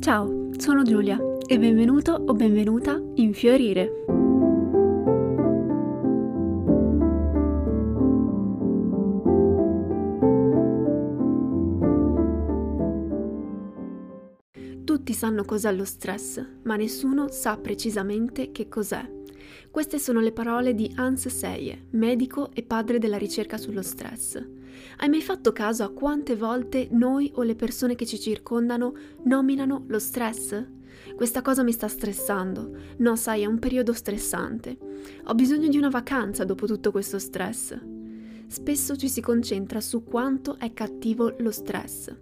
Ciao, sono Giulia e benvenuto o benvenuta in Fiorire. Tutti sanno cos'è lo stress, ma nessuno sa precisamente che cos'è. Queste sono le parole di Hans Seye, medico e padre della ricerca sullo stress. Hai mai fatto caso a quante volte noi o le persone che ci circondano nominano lo stress? Questa cosa mi sta stressando. No, sai, è un periodo stressante. Ho bisogno di una vacanza dopo tutto questo stress. Spesso ci si concentra su quanto è cattivo lo stress.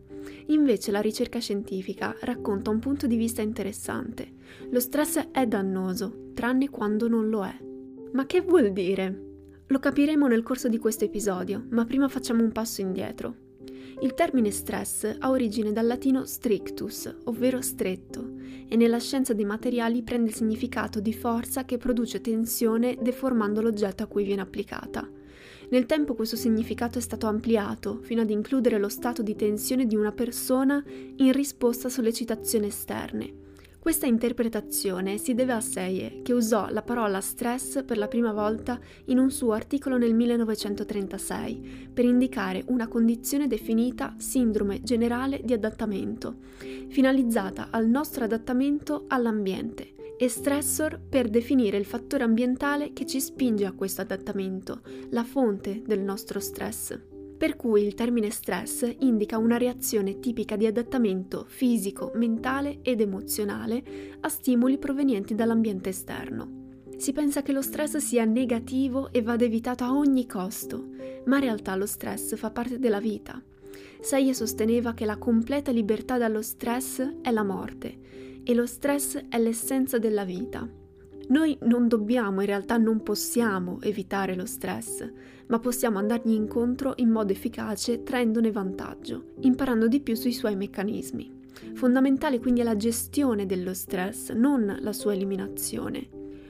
Invece la ricerca scientifica racconta un punto di vista interessante. Lo stress è dannoso, tranne quando non lo è. Ma che vuol dire? Lo capiremo nel corso di questo episodio, ma prima facciamo un passo indietro. Il termine stress ha origine dal latino strictus, ovvero stretto, e nella scienza dei materiali prende il significato di forza che produce tensione deformando l'oggetto a cui viene applicata. Nel tempo questo significato è stato ampliato fino ad includere lo stato di tensione di una persona in risposta a sollecitazioni esterne. Questa interpretazione si deve a Seye, che usò la parola stress per la prima volta in un suo articolo nel 1936 per indicare una condizione definita sindrome generale di adattamento, finalizzata al nostro adattamento all'ambiente e stressor per definire il fattore ambientale che ci spinge a questo adattamento, la fonte del nostro stress. Per cui il termine stress indica una reazione tipica di adattamento fisico, mentale ed emozionale a stimoli provenienti dall'ambiente esterno. Si pensa che lo stress sia negativo e vada evitato a ogni costo, ma in realtà lo stress fa parte della vita. Seie sosteneva che la completa libertà dallo stress è la morte e lo stress è l'essenza della vita. Noi non dobbiamo, in realtà non possiamo evitare lo stress, ma possiamo andargli incontro in modo efficace traendone vantaggio, imparando di più sui suoi meccanismi. Fondamentale quindi è la gestione dello stress, non la sua eliminazione.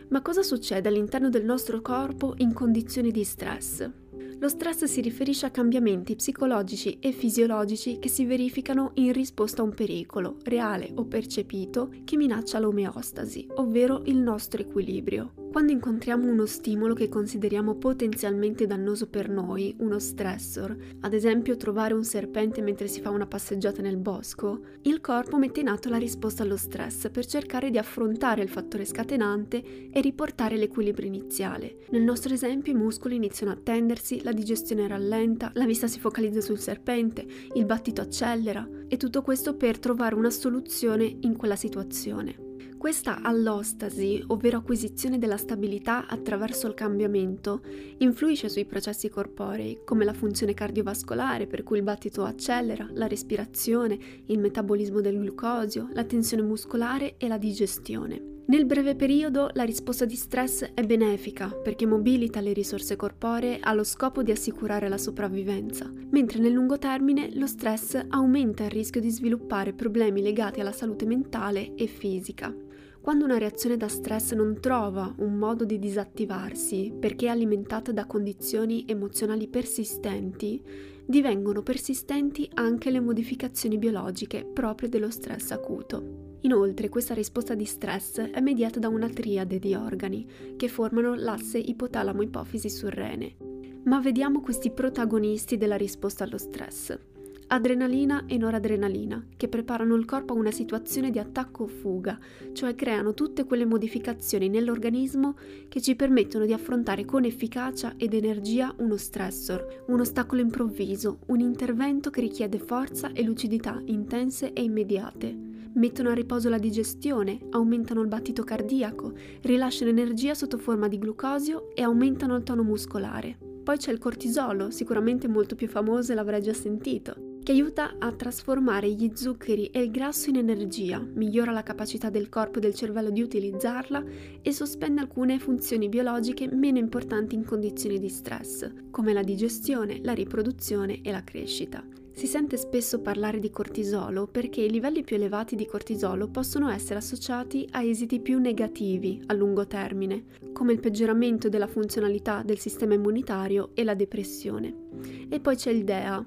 Ma cosa succede all'interno del nostro corpo in condizioni di stress? Lo stress si riferisce a cambiamenti psicologici e fisiologici che si verificano in risposta a un pericolo, reale o percepito, che minaccia l'omeostasi, ovvero il nostro equilibrio. Quando incontriamo uno stimolo che consideriamo potenzialmente dannoso per noi, uno stressor, ad esempio trovare un serpente mentre si fa una passeggiata nel bosco, il corpo mette in atto la risposta allo stress per cercare di affrontare il fattore scatenante e riportare l'equilibrio iniziale. Nel nostro esempio i muscoli iniziano a tendersi, la digestione rallenta, la vista si focalizza sul serpente, il battito accelera e tutto questo per trovare una soluzione in quella situazione. Questa allostasi, ovvero acquisizione della stabilità attraverso il cambiamento, influisce sui processi corporei, come la funzione cardiovascolare, per cui il battito accelera, la respirazione, il metabolismo del glucosio, la tensione muscolare e la digestione. Nel breve periodo la risposta di stress è benefica perché mobilita le risorse corporee allo scopo di assicurare la sopravvivenza, mentre nel lungo termine lo stress aumenta il rischio di sviluppare problemi legati alla salute mentale e fisica. Quando una reazione da stress non trova un modo di disattivarsi perché è alimentata da condizioni emozionali persistenti, divengono persistenti anche le modificazioni biologiche proprie dello stress acuto. Inoltre questa risposta di stress è mediata da una triade di organi che formano l'asse ipotalamo-ipofisi-surrene. Ma vediamo questi protagonisti della risposta allo stress. Adrenalina e noradrenalina, che preparano il corpo a una situazione di attacco o fuga, cioè creano tutte quelle modificazioni nell'organismo che ci permettono di affrontare con efficacia ed energia uno stressor, un ostacolo improvviso, un intervento che richiede forza e lucidità intense e immediate mettono a riposo la digestione, aumentano il battito cardiaco, rilasciano energia sotto forma di glucosio e aumentano il tono muscolare. Poi c'è il cortisolo, sicuramente molto più famoso e l'avrai già sentito, che aiuta a trasformare gli zuccheri e il grasso in energia, migliora la capacità del corpo e del cervello di utilizzarla e sospende alcune funzioni biologiche meno importanti in condizioni di stress, come la digestione, la riproduzione e la crescita. Si sente spesso parlare di cortisolo perché i livelli più elevati di cortisolo possono essere associati a esiti più negativi a lungo termine, come il peggioramento della funzionalità del sistema immunitario e la depressione. E poi c'è il DEA,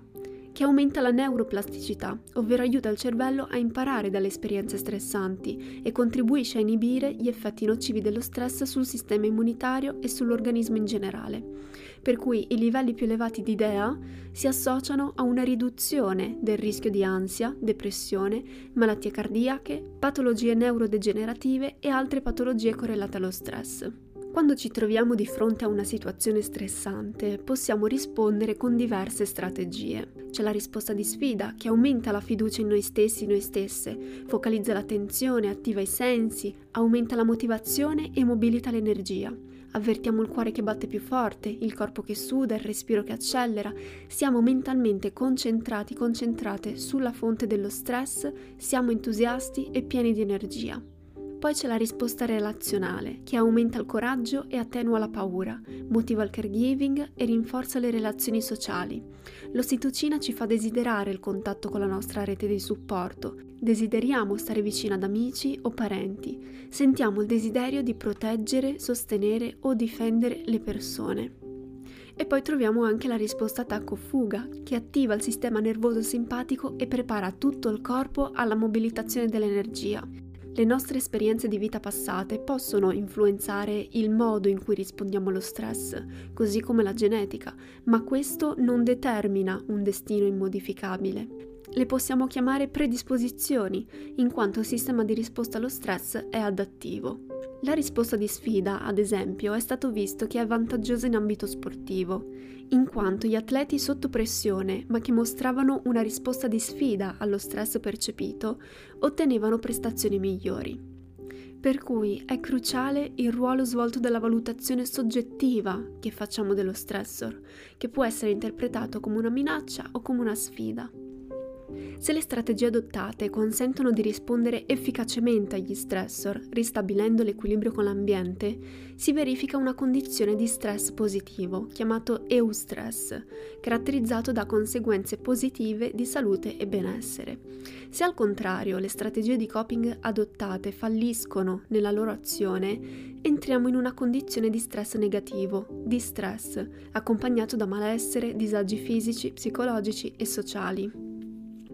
che aumenta la neuroplasticità, ovvero aiuta il cervello a imparare dalle esperienze stressanti e contribuisce a inibire gli effetti nocivi dello stress sul sistema immunitario e sull'organismo in generale, per cui i livelli più elevati di DEA si associano a una riduzione del rischio di ansia, depressione, malattie cardiache, patologie neurodegenerative e altre patologie correlate allo stress. Quando ci troviamo di fronte a una situazione stressante, possiamo rispondere con diverse strategie. C'è la risposta di sfida, che aumenta la fiducia in noi stessi e noi stesse, focalizza l'attenzione, attiva i sensi, aumenta la motivazione e mobilita l'energia. Avvertiamo il cuore che batte più forte, il corpo che suda, il respiro che accelera, siamo mentalmente concentrati, concentrate sulla fonte dello stress, siamo entusiasti e pieni di energia. Poi c'è la risposta relazionale, che aumenta il coraggio e attenua la paura, motiva il caregiving e rinforza le relazioni sociali. L'ossitocina ci fa desiderare il contatto con la nostra rete di supporto, desideriamo stare vicino ad amici o parenti, sentiamo il desiderio di proteggere, sostenere o difendere le persone. E poi troviamo anche la risposta attacco-fuga, che attiva il sistema nervoso simpatico e prepara tutto il corpo alla mobilitazione dell'energia. Le nostre esperienze di vita passate possono influenzare il modo in cui rispondiamo allo stress, così come la genetica, ma questo non determina un destino immodificabile. Le possiamo chiamare predisposizioni, in quanto il sistema di risposta allo stress è adattivo. La risposta di sfida, ad esempio, è stato visto che è vantaggiosa in ambito sportivo, in quanto gli atleti sotto pressione, ma che mostravano una risposta di sfida allo stress percepito, ottenevano prestazioni migliori. Per cui è cruciale il ruolo svolto dalla valutazione soggettiva che facciamo dello stressor, che può essere interpretato come una minaccia o come una sfida. Se le strategie adottate consentono di rispondere efficacemente agli stressor, ristabilendo l'equilibrio con l'ambiente, si verifica una condizione di stress positivo, chiamato eustress, caratterizzato da conseguenze positive di salute e benessere. Se al contrario le strategie di coping adottate falliscono nella loro azione, entriamo in una condizione di stress negativo, di stress, accompagnato da malessere, disagi fisici, psicologici e sociali.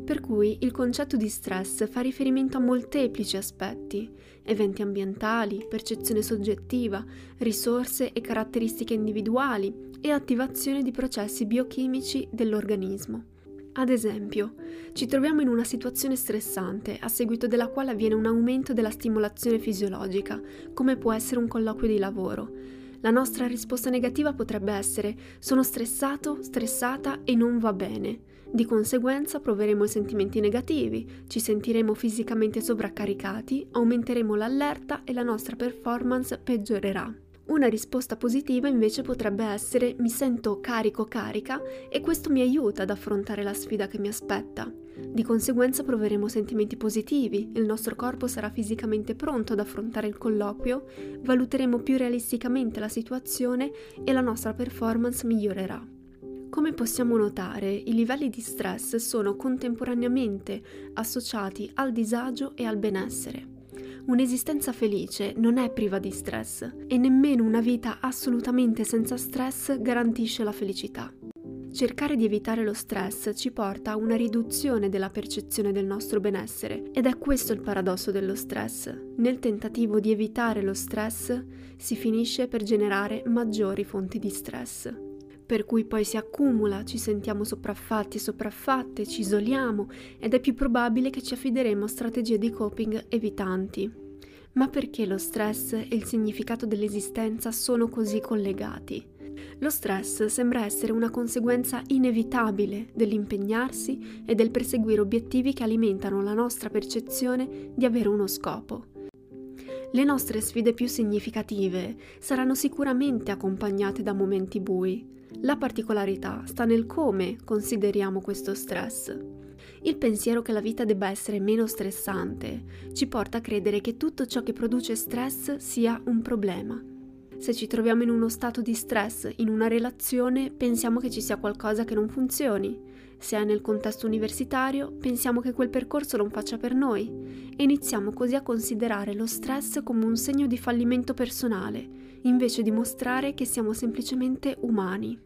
Per cui il concetto di stress fa riferimento a molteplici aspetti, eventi ambientali, percezione soggettiva, risorse e caratteristiche individuali e attivazione di processi biochimici dell'organismo. Ad esempio, ci troviamo in una situazione stressante a seguito della quale avviene un aumento della stimolazione fisiologica, come può essere un colloquio di lavoro. La nostra risposta negativa potrebbe essere sono stressato, stressata e non va bene. Di conseguenza proveremo sentimenti negativi, ci sentiremo fisicamente sovraccaricati, aumenteremo l'allerta e la nostra performance peggiorerà. Una risposta positiva invece potrebbe essere mi sento carico carica e questo mi aiuta ad affrontare la sfida che mi aspetta. Di conseguenza proveremo sentimenti positivi, il nostro corpo sarà fisicamente pronto ad affrontare il colloquio, valuteremo più realisticamente la situazione e la nostra performance migliorerà. Come possiamo notare, i livelli di stress sono contemporaneamente associati al disagio e al benessere. Un'esistenza felice non è priva di stress e nemmeno una vita assolutamente senza stress garantisce la felicità. Cercare di evitare lo stress ci porta a una riduzione della percezione del nostro benessere ed è questo il paradosso dello stress. Nel tentativo di evitare lo stress si finisce per generare maggiori fonti di stress per cui poi si accumula, ci sentiamo sopraffatti e sopraffatte, ci isoliamo ed è più probabile che ci affideremo a strategie di coping evitanti. Ma perché lo stress e il significato dell'esistenza sono così collegati? Lo stress sembra essere una conseguenza inevitabile dell'impegnarsi e del perseguire obiettivi che alimentano la nostra percezione di avere uno scopo. Le nostre sfide più significative saranno sicuramente accompagnate da momenti bui, la particolarità sta nel come consideriamo questo stress. Il pensiero che la vita debba essere meno stressante ci porta a credere che tutto ciò che produce stress sia un problema. Se ci troviamo in uno stato di stress in una relazione, pensiamo che ci sia qualcosa che non funzioni. Se è nel contesto universitario, pensiamo che quel percorso non faccia per noi e iniziamo così a considerare lo stress come un segno di fallimento personale, invece di mostrare che siamo semplicemente umani.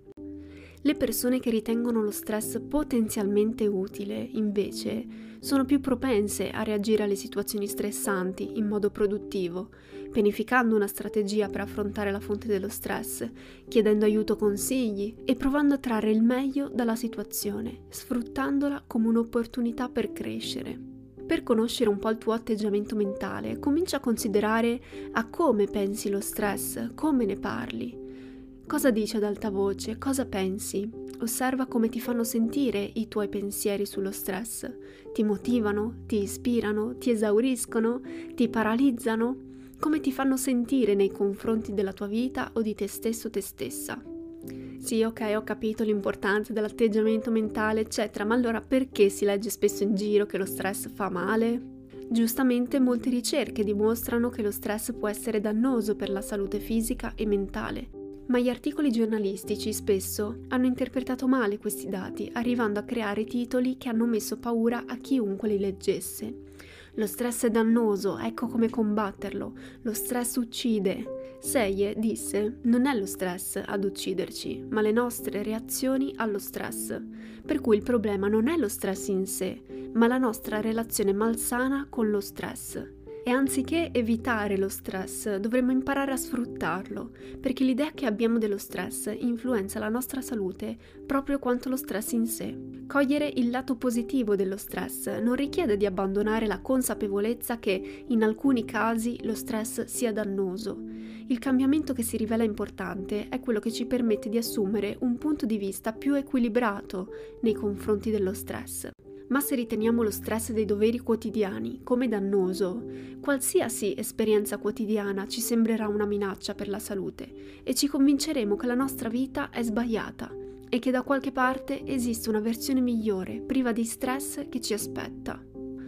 Le persone che ritengono lo stress potenzialmente utile, invece, sono più propense a reagire alle situazioni stressanti in modo produttivo, pianificando una strategia per affrontare la fonte dello stress, chiedendo aiuto consigli e provando a trarre il meglio dalla situazione, sfruttandola come un'opportunità per crescere. Per conoscere un po' il tuo atteggiamento mentale, comincia a considerare a come pensi lo stress, come ne parli. Cosa dici ad alta voce? Cosa pensi? Osserva come ti fanno sentire i tuoi pensieri sullo stress. Ti motivano? Ti ispirano? Ti esauriscono? Ti paralizzano? Come ti fanno sentire nei confronti della tua vita o di te stesso te stessa? Sì, ok, ho capito l'importanza dell'atteggiamento mentale, eccetera, ma allora perché si legge spesso in giro che lo stress fa male? Giustamente molte ricerche dimostrano che lo stress può essere dannoso per la salute fisica e mentale ma gli articoli giornalistici spesso hanno interpretato male questi dati, arrivando a creare titoli che hanno messo paura a chiunque li leggesse. Lo stress è dannoso, ecco come combatterlo. Lo stress uccide. Seie disse: Non è lo stress ad ucciderci, ma le nostre reazioni allo stress. Per cui il problema non è lo stress in sé, ma la nostra relazione malsana con lo stress. E anziché evitare lo stress, dovremmo imparare a sfruttarlo, perché l'idea che abbiamo dello stress influenza la nostra salute proprio quanto lo stress in sé. Cogliere il lato positivo dello stress non richiede di abbandonare la consapevolezza che in alcuni casi lo stress sia dannoso. Il cambiamento che si rivela importante è quello che ci permette di assumere un punto di vista più equilibrato nei confronti dello stress ma se riteniamo lo stress dei doveri quotidiani come dannoso, qualsiasi esperienza quotidiana ci sembrerà una minaccia per la salute e ci convinceremo che la nostra vita è sbagliata e che da qualche parte esiste una versione migliore, priva di stress, che ci aspetta.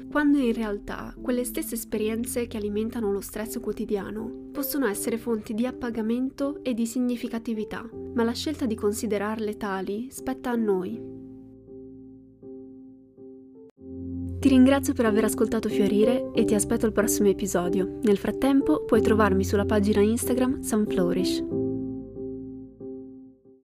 Quando in realtà quelle stesse esperienze che alimentano lo stress quotidiano possono essere fonti di appagamento e di significatività, ma la scelta di considerarle tali spetta a noi Ti ringrazio per aver ascoltato Fiorire e ti aspetto al prossimo episodio. Nel frattempo puoi trovarmi sulla pagina Instagram Sunflourish.